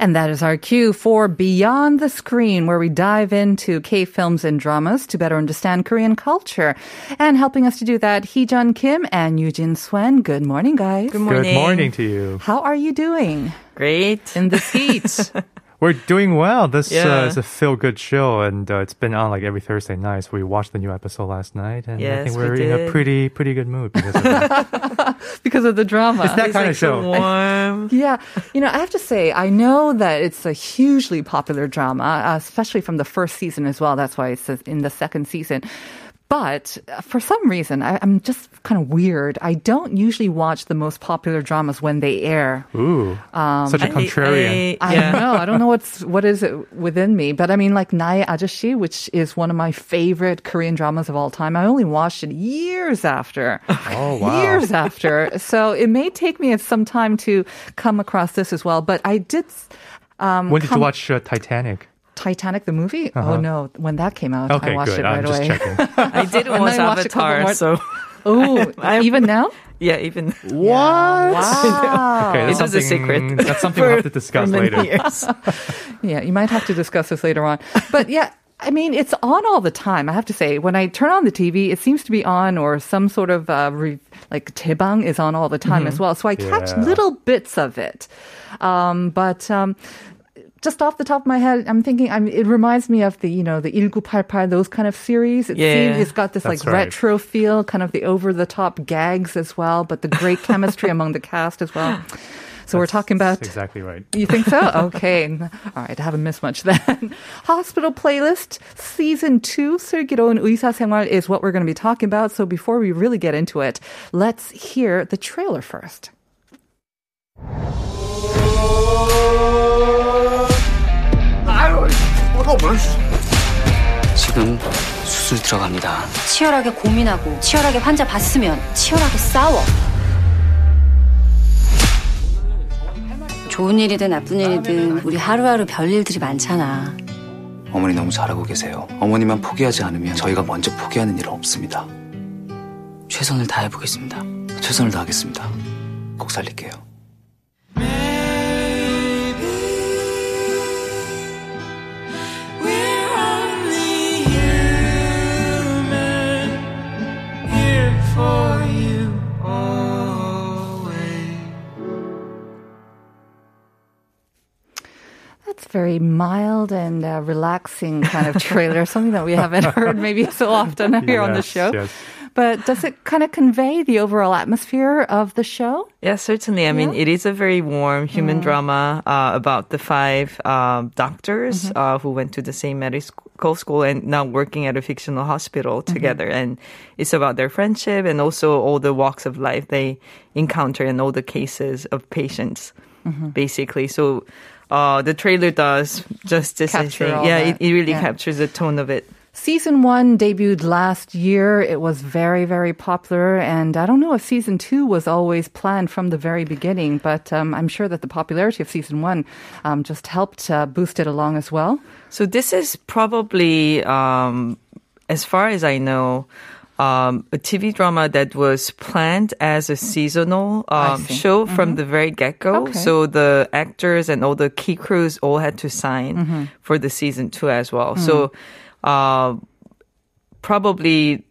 And that is our cue for Beyond the Screen, where we dive into K films and dramas to better understand Korean culture. And helping us to do that, Heejun Kim and Eugene Swen. Good morning, guys. Good morning. Good morning to you. How are you doing Great. in the heat? We're doing well. This Yeah. uh, is a feel good show, and uh, it's been on like every Thursday night. So we watched the new episode last night, and I think we we're in a pretty pretty good mood because of that. because of the drama. it's that It's kind like of show. so warm. Yeah, you know, I have to say, I know that it's a hugely popular drama, uh, especially from the first season as well. That's why it's in the second season. But uh, for some reason, I, I'm just kind of weird. I don't usually watch the most popular dramas when they air. Ooh, such a contrarian. I- I yeah. don't know. I don't know what's what is it within me, but I mean, like Nae Ajashi, which is one of my favorite Korean dramas of all time. I only watched it years after, Oh, wow. years after. So it may take me some time to come across this as well. But I did. Um, when did you watch uh, Titanic? Titanic the movie? Oh no, when that came out, Okay, I watched good. it right I'm away. checking. I did And watch I watched a couple Avatar, more- so Oh, even now? yeah, even What? Wow. Okay, that's It was a secret That's something we'll have to discuss for later. years. Yeah, you might have to discuss this later on. But yeah, I mean, it's on all the time. I have to say, when I turn on the TV, it seems to be on, or some sort of uh, re- like tebang is on all the time as well. So I catch Yeah. little bits of it. Um, but um, just off the top of my head, I'm thinking. I mean, it reminds me of the you know the 1988 those kind of series. It Yeah. seems it's got this like That's right. retro feel, kind of the over the top gags as well, but the great chemistry among the cast as well. So we're talking about That's exactly right. you think so? Okay. All right. I haven't missed much then. Hospital playlist season two, 슬기로운 의사 생활 is what we're going to be talking about. So before we really get into it, let's hear the trailer first. 지금 수술 들어갑니다. 치열하게 고민하고, 치열하게 환자 봤으면, 치열하게 싸워. 좋은 일이든 나쁜 일이든 우리 하루하루 별일들이 많잖아. 어머니 너무 잘하고 계세요. 어머니만 포기하지 않으면 저희가 먼저 포기하는 일은 없습니다. 최선을 다해보겠습니다. 최선을 다하겠습니다. 꼭 살릴게요. Very mild and uh, relaxing kind of trailer, something that we haven't heard maybe so often here on the show. yes. But does it kind of convey the overall atmosphere of the show? Yeah, certainly. I mean, it is a very warm Mm. human drama uh, about the five um, doctors Mm-hmm. uh, who went to the same medical school and now working at a fictional hospital Mm-hmm. together. And it's about their friendship and also all the walks of life they encounter and all the cases of patients, Mm-hmm. basically. So uh, the trailer does justice, I Capture think. all Yeah, it, it really Yeah. captures the tone of it. Season one debuted last year. It was very, very popular. And I don't know if season two was always planned from the very beginning, but um, I'm sure that the popularity of season one um, just helped uh, boost it along as well. So this is probably, um, as far as I know, um, a TV drama that was planned as a seasonal um, show from the very get go. Okay. So the actors and all the key crews all had to sign for the season two as well. So uh, probably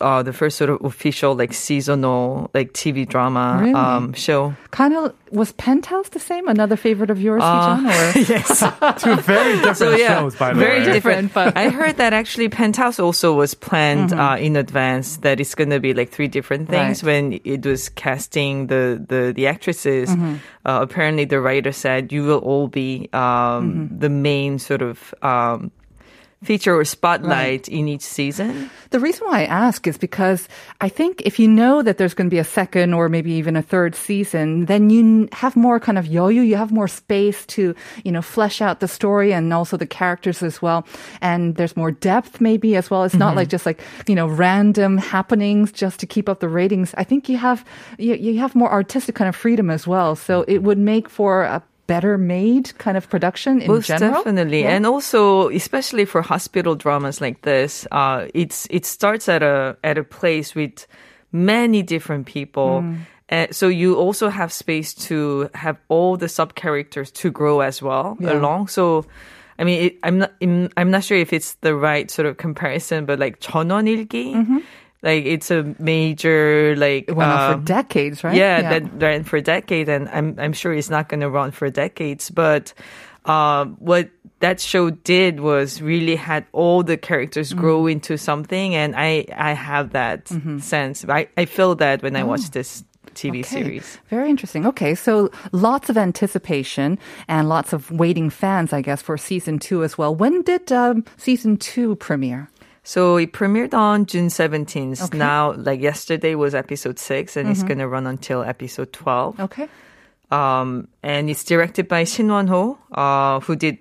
uh, the first sort of official like seasonal like TV drama Really? um, show. Kind of was Penthouse the same? Another favorite of yours, Heejun, or yes. Two very different So yeah, shows, by the very way. Very different. but- I heard that actually Penthouse also was planned uh, in advance. That it's going to be like three different things. Right. When it was casting the the the actresses, uh, apparently the writer said you will all be um, the main sort of. Um, feature or spotlight in each season. The reason why I ask is because I think if you know that there's going to be a second or maybe even a third season, then you have more kind of yo-yo. you have more space to, you know, flesh out the story and also the characters as well. And there's more depth maybe as well. It's not mm-hmm. like just like, you know, random happenings just to keep up the ratings. I think you have, you, you have more artistic kind of freedom as well. So it would make for a better made kind of production in Most general. definitely, Yeah. and also especially for hospital dramas like this, uh, it's it starts at a at a place with many different people. Mm. Uh, so you also have space to have all the sub characters to grow as well Yeah. along. So, I mean, it, I'm not I'm, I'm not sure if it's the right sort of comparison, but like 전원일기, like it's a major like Mm-hmm. it went on for um, decades, right? yeah, that ran for decades, and I'm I'm sure it's not going to run for decades. But uh, what that show did was really had all the characters Mm-hmm. grow into something, and I I have that sense. I I feel that when I watch this TV Oh. Okay. series. Very interesting. Okay, so lots of anticipation and lots of waiting fans, I guess, for season two as well. When did um, season two premiere? So it premiered on June 17th. Okay. Mm-hmm. Now, like yesterday was episode six, and it's going to run until episode 12. Okay. Um, and it's directed by Shin Won-ho, uh, who did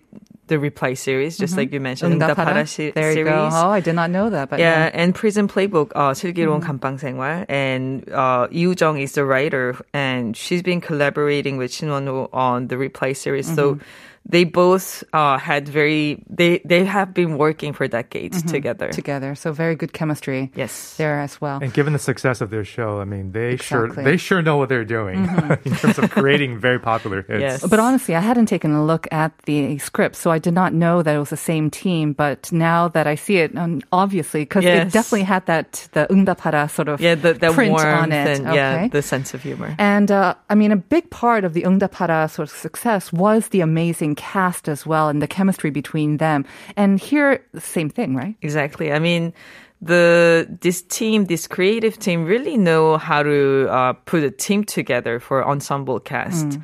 the Reply series, just like you mentioned, 응답하라 se- Mm-hmm. There you series. go. Oh, I did not know that. But Yeah, and Prison Playbook, uh, 슬기로운 Mm-hmm. 감방생활. And uh, Yu Jung is the writer, and she's been collaborating with Shin Won-ho on the Reply series. So Mm-hmm. they both uh, had very, they, they have been working for decades together. Mm-hmm. together. So very good chemistry Yes. there as well. And given the success of their show, I mean, they sure Exactly. they sure know what they're doing in terms of creating very popular hits. Yes. But honestly, I hadn't taken a look at the script, so I did not know that it was the same team. But now that I see it, um, obviously, because it Yes. definitely had that the 응답하라 sort of Yeah, the, the print warmth on it. and yeah, okay. the sense of humor. And uh, I mean, a big part of the 응답하라 sort of success was the amazing cast as well and the chemistry between them. And here, same thing, right? Exactly. I mean, the this team, this creative team, really know how to uh, put a team together for ensemble cast.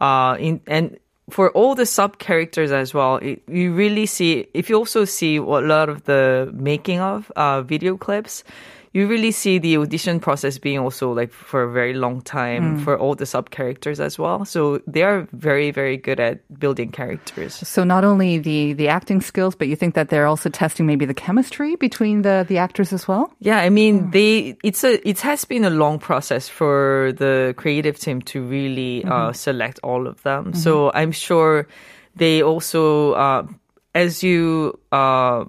Uh, in and for all the sub characters as well, it, you really see. If you also see a lot of the making of uh, video clips. You really see the audition process being also like for a very long time for all the sub characters as well. So they are very, very good at building characters. So not only the the acting skills, but you think that they're also testing maybe the chemistry between the the actors as well. Yeah, I mean, they it's a it has been a long process for the creative team to really uh, select all of them. So I'm sure they also. Uh, as you uh,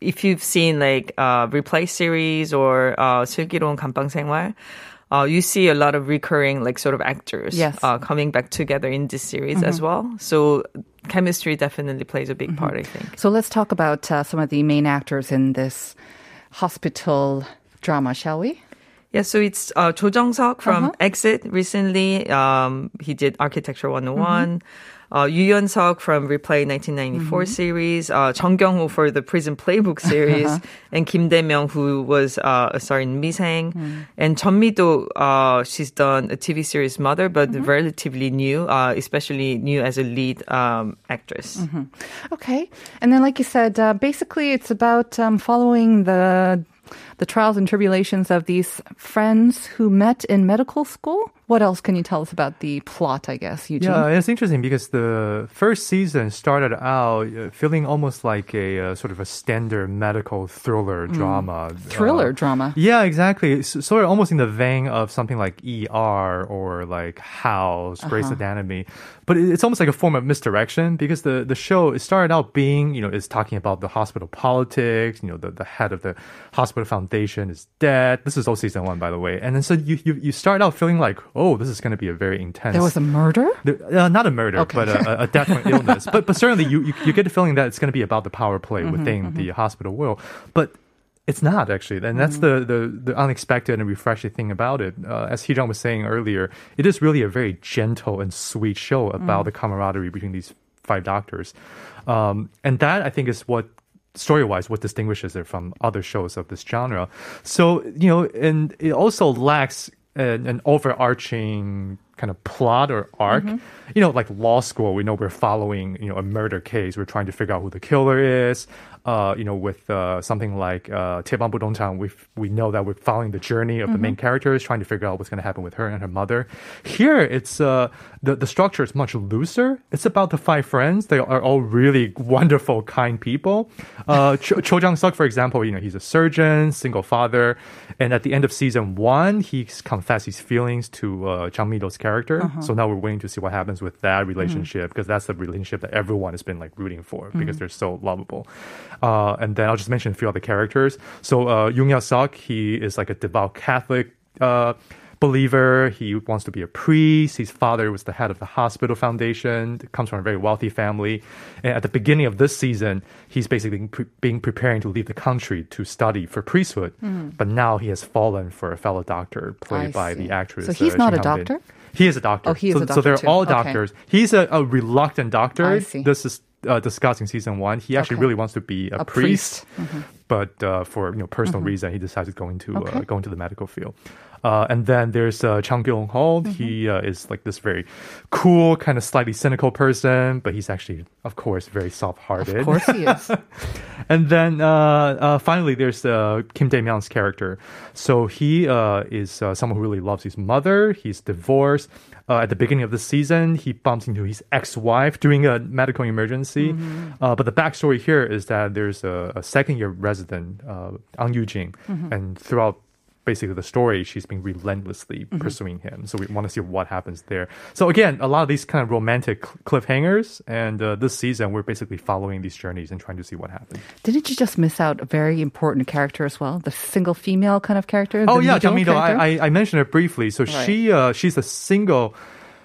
if you've seen like uh, Reply series or uh, 슬기로운 감방생활, uh, you see a lot of recurring like sort of actors yes. uh, coming back together in this series mm-hmm. as well. So chemistry definitely plays a big mm-hmm. part, I think. So let's talk about uh, some of the main actors in this hospital drama, shall we? Yeah, so it's uh, Jong Suk from uh-huh. Exit recently. Um, he did Architecture 101. Mm-hmm. Uh, Yu Yeon-seok from Reply 1994 Mm-hmm. series. Uh, Chung Kyung-ho for the Prison Playbook series. Uh-huh. And Kim Dae-myung, who was uh, a star in Misaeng. Mm. And Chun Mi-do, uh, she's done a TV series Mother, but Mm-hmm. relatively new, uh, especially new as a lead um, actress. Mm-hmm. Okay. And then, like you said, uh, basically it's about um, following the the trials and tribulations of these friends who met in medical school. What else can you tell us about the plot? I guess Eugene. Yeah, it's interesting because the first season started out uh, feeling almost like a uh, sort of a standard medical thriller drama. Thriller Uh, drama. Yeah, exactly. S- sort of almost in the vein of something like ER or like House, Uh-huh. Anatomy. But it's almost like a form of misdirection because the, the show it started out being, you know, it's talking about the hospital politics, you know, the, the head of the hospital foundation is dead. This is all season one, by the way. And then so you, you, you start out feeling like, oh, this is going to be a very intense. There was a murder. There- uh, not a murder, Okay. but a, a death or illness. But but certainly you, you you get the feeling that it's going to be about the power play Mm-hmm, within the hospital world. But it's not actually, and that's Mm-hmm. the, the the unexpected and refreshing thing about it. Uh, as Hee was saying earlier, it is really a very gentle and sweet show about Mm. the camaraderie between these five doctors, um, and that I think is what story-wise what distinguishes it from other shows of this genre. So you know, and it also lacks an, overarching kind of plot or arc. You know, like law school, we know we're following, you know, a murder case. We're trying to figure out who the killer is. Uh, you know, with uh, something like uh, Taebang Budongchang, we we know that we're following the journey of the main characters, trying to figure out what's going to happen with her and her mother. Here, it's uh, the the structure is much looser. It's about the five friends. They are all really wonderful, kind people. Uh, Cho, Cho Jang Suk, for example, you know, he's a surgeon, single father, and at the end of season one, he confesses his feelings to uh, Chang Mi-do's character. So now we're waiting to see what happens with that relationship because that's the relationship that everyone has been like rooting for because they're so lovable. Uh, and then I'll just mention a few other characters. So uh, Yoon Ya Suk, he is like a devout Catholic. Uh, believer. He wants to be a priest. His father was the head of the hospital foundation. Comes from a very wealthy family. And at the beginning of this season, he's basically pre- being preparing to leave the country to study for priesthood. But now he has fallen for a fellow doctor played I by see. the actress. So he's uh, not Shin a doctor? He is a doctor. Oh, he is so, a So they're too. all Okay. doctors. He's a, a reluctant doctor. I see. This is uh, discussed in season one. He actually Okay. really wants to be a, A priest, priest. Mm-hmm. but uh, for you know personal reason, he decided to go into Okay. uh, go into the medical field. Uh, and then there's uh, Chang Kyung Ho. Mm-hmm. He uh, is like this very cool, kind of slightly cynical person, but he's actually, of course, very soft-hearted. Of course he is. And then uh, uh, finally, there's uh, Kim Dae Myung's character. So he uh, is uh, someone who really loves his mother. He's divorced. Uh, at the beginning of the season, he bumps into his ex-wife during a medical emergency. Uh, but the backstory here is that there's a, a second-year resident, uh, Ang Yu-jing, and throughout basically the story, she's been relentlessly pursuing him. So we want to see what happens there. So again, a lot of these kind of romantic cliffhangers, and uh, this season we're basically following these journeys and trying to see what happens. Didn't you just miss out a very important character as well? The single female kind of character? Oh yeah, Mi-do. I, I I mentioned it briefly. So Right. she uh, she's a single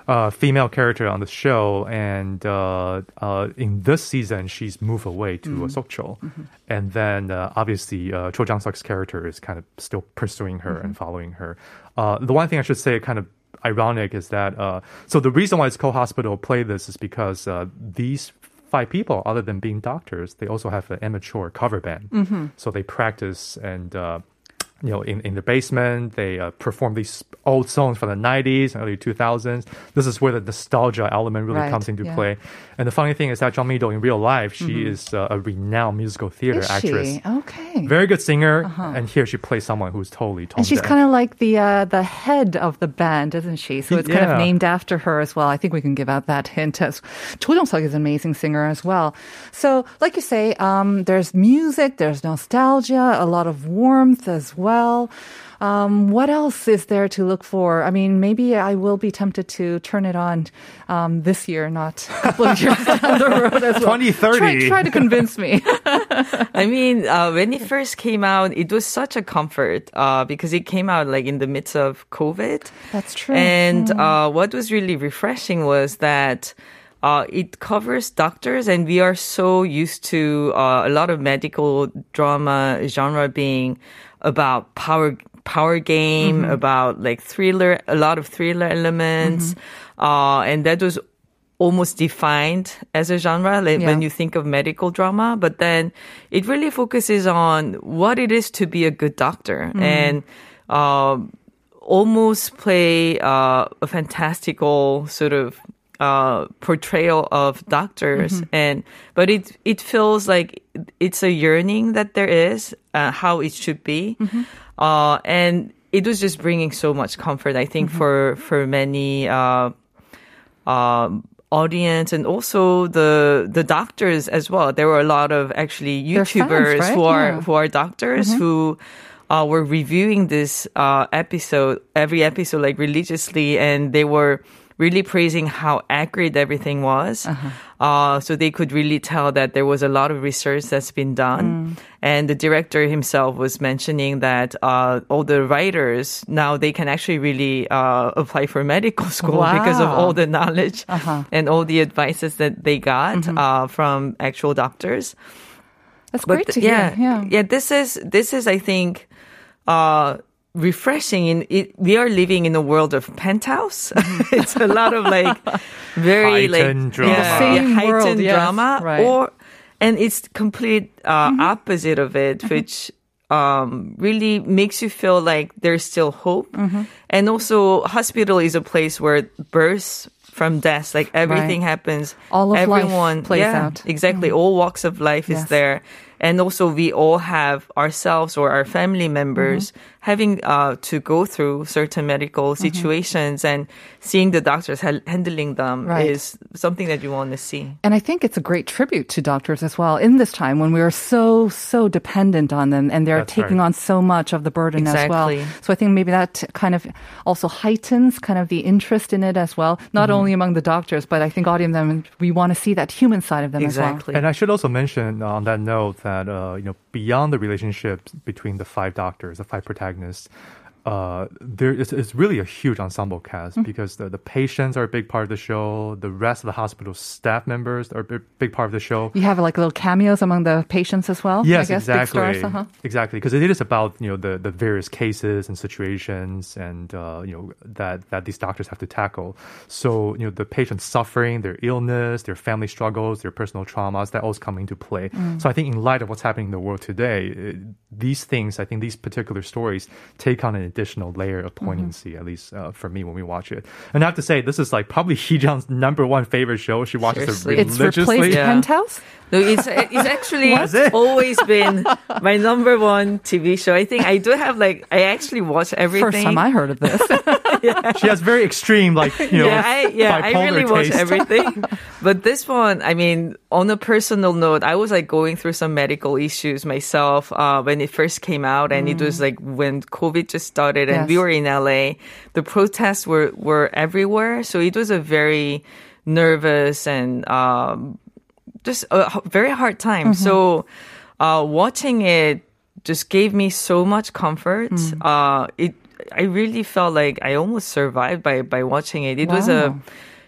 uh, female character on the show, and uh, uh, in this season she's moved away to uh, Sokcho, Mm-hmm. and then uh, obviously uh, Cho Jang Suk's character is kind of still pursuing her Mm-hmm. and following her. Uh, the one thing I should say, kind of ironic, is that uh, so the reason why it's co-hospital play this is because uh, these five people, other than being doctors, they also have an amateur cover band. Mm-hmm. So they practice and. You know, in, in the basement, they uh, perform these old songs from the 90s and early 2000s. This is where the nostalgia element really Right, comes into yeah. play. And the funny thing is that John Mi-do, in real life, she is uh, a renowned musical theater Is actress. she? Okay. Very good singer, and here she plays someone who's totally tone and she's kind of like the uh, the head of the band, isn't she? So it's kind of named after her as well. I think we can give out that hint. As Cho Jong-suk is an amazing singer as well. So, like you say, um, there's music, there's nostalgia, a lot of warmth as well. Um, what else is there to look for? I mean, maybe I will be tempted to turn it on um, this year, not a couple of years down the road as well. 2030. Try, try to convince me. I mean, uh, when it first came out, it was such a comfort uh, because it came out like in the midst of COVID. That's true. And uh, what was really refreshing was that uh, it covers doctors, and we are so used to uh, a lot of medical drama genre being about power power game, about like thriller, a lot of thriller elements, uh, and that was almost defined as a genre like when you think of medical drama. But then it really focuses on what it is to be a good doctor and um almost play uh, a fantastical sort of uh, portrayal of doctors and but it it feels like it's a yearning that there is uh, how it should be uh, and it was just bringing so much comfort i think for for many uh, um, audience and also the the doctors as well. There were a lot of actually They're fans, YouTubers right? who are Yeah. Mm-hmm. who are doctors who uh, were reviewing this uh, episode every episode like religiously, and they were really praising how accurate everything was. Uh-huh. uh so they could really tell that there was a lot of research that's been Mm. done. And the director himself was mentioning that uh, all the writers now they can actually really uh, apply for medical school because of all the knowledge Uh-huh. and all the advices that they got uh, from actual doctors. That's great to yeah, hear. Yeah, yeah. This is this is I think uh, refreshing. In it, we are living in a world of penthouse. it's a lot of like very Heightened like drama. yeah, Same heightened world, yes, drama, right. or and it's complete uh, opposite of it, which um, really makes you feel like there's still hope. Mm-hmm. And also, hospital is a place where births from death, like everything Right. happens. All of life Everyone plays yeah, out. Mm-hmm. Exactly. All walks of life is there. And also, we all have ourselves or our family members Mm-hmm. having uh, to go through certain medical Mm-hmm. situations and seeing the doctors ha- handling them Right. is something that you want to see. And I think it's a great tribute to doctors as well in this time when we are so, so dependent on them and they're That's taking right. on so much of the burden as well. So I think maybe that kind of also heightens kind of the interest in it as well, not Mm-hmm. only among the doctors, but I think audience them, we want to see that human side of them Exactly. And I should also mention on that note that uh, you know beyond the relationship between the five doctors, the five protagonists, uh, there is it's really a huge ensemble cast Mm. because the, the patients are a big part of the show. The rest of the hospital staff members are a big, big part of the show. You have like little cameos among the patients as well. Yes, I guess, exactly. Stars, uh-huh. Exactly, because it is about you know the, the various cases and situations and uh, you know that that these doctors have to tackle. So you know the patients suffering, their illness, their family struggles, their personal traumas, that all's coming into play. Mm. So I think in light of what's happening in the world today, it, these things, I think these particular stories take on an additional layer of Mm-hmm. poignancy, at least uh, for me when we watch it. And I have to say, this is like probably Heejun's number one favorite show. She watches Seriously. it It's replaced Yeah. Penthouse? No, it's it's actually it? always been my number one TV show. I think I do have like I actually watch everything. First time I heard of this. she has very extreme, like you know, yeah, I, yeah, I really watch everything. but this one, I mean, on a personal note, I was like going through some medical issues myself uh, when it first came out, and it was like when COVID just started, and we were in LA. The protests were were everywhere, so it was a very nervous and um, just a very hard time. So, uh, watching it just gave me so much comfort. Uh, it, I really felt like I almost survived by, by watching it. It was a,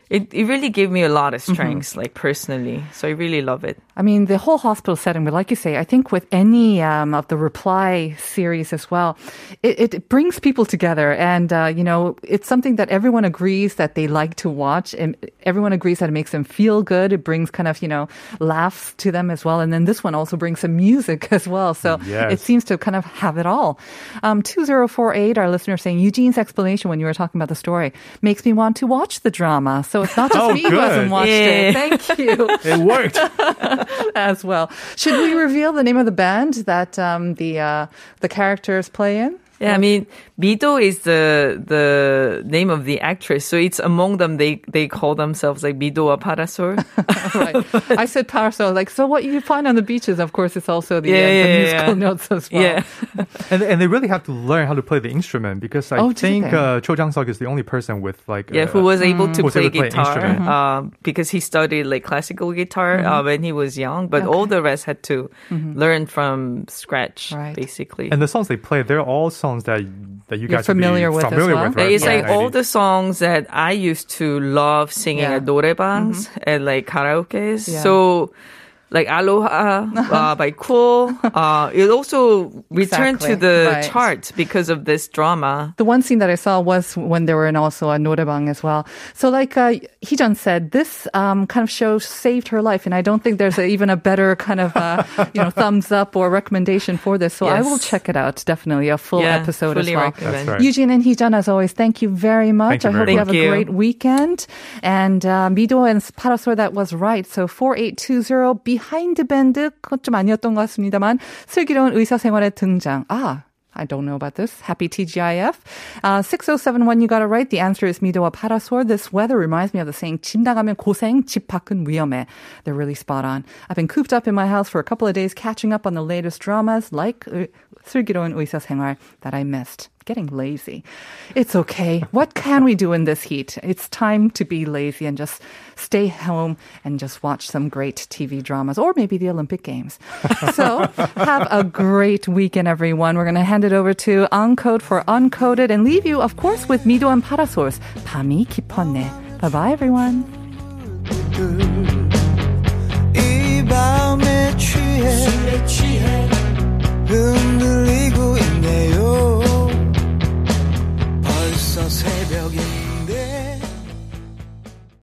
it, it really gave me a lot of mm-hmm. strength, like personally. So I really love it. I mean, the whole hospital setting, but like you say, I think with any um, of the reply series as well, it, it brings people together. And, uh, you know, it's something that everyone agrees that they like to watch. And everyone agrees that it makes them feel good. It brings kind of, you know, laughs to them as well. And then this one also brings some music as well. So Yes. it seems to kind of have it all. Um, 2048, our listener saying, Eugene's explanation when you were talking about the story makes me want to watch the drama. So it's not just Oh, me who hasn't watched Yeah. it. Thank you It worked. as well. Should we reveal the name of the band that um, the uh, the characters play in? Yeah, I mean, Mido is the the name of the actress, so it's among them. They they call themselves like Mido와 Parasol. right. I said parasol. Like, so what you find on the beaches, of course, it's also the, Yeah, uh, the yeah, yeah, musical yeah. notes as well. Yeah. and, and they really have to learn how to play the instrument because I Oh, think uh, Cho Jang Suk is the only person with like Yeah, uh, who was able to was play able to play guitar instrument. um, because he studied like classical guitar uh, when he was young, but all the rest had to learn from scratch, Right. basically. And the songs they play, they're all songs that that you You're guys would be familiar with as familiar well? with. Right? it's like all the songs that I used to love singing Yeah. at norebangs mm-hmm. and like karaoke's. Yeah. So like Aloha uh, by Cool. Uh, it also returned to the Right. charts because of this drama. The one scene that I saw was when they were in also a norebang as well. So like uh, Heejun said, this um, kind of show saved her life, and I don't think there's a, even a better kind of uh, you know thumbs up or recommendation for this. So I will check it out. Definitely a full yeah, episode fully as well. recommend. That's right. Eugene and Heejun, as always, thank you very much. Thank you I hope very you much. have a Thank you. great weekend. And uh, Mido and Parasol, that was right. So 4820, Behind Band, 그것 좀 아니었던 것 같습니다만, 슬기로운 의사생활의 등장. Ah, I don't know about this. Happy TGIF. Uh, 6071, you got it right. The answer is 미도와 파라솔. This weather reminds me of the saying, 집 나가면 고생, 집 밖은 위험해. They're really spot on. I've been cooped up in my house for a couple of days, catching up on the latest dramas like uh, 슬기로운 의사생활 that I missed. getting lazy. It's okay. What can we do in this heat? It's time to be lazy and just stay home and just watch some great TV dramas or maybe the Olympic Games. so have a great weekend, everyone. We're going to hand it over to Uncode for Uncoded and leave you, of course, with Mido and Parasol. 밤이 깊었네. Bye bye, everyone.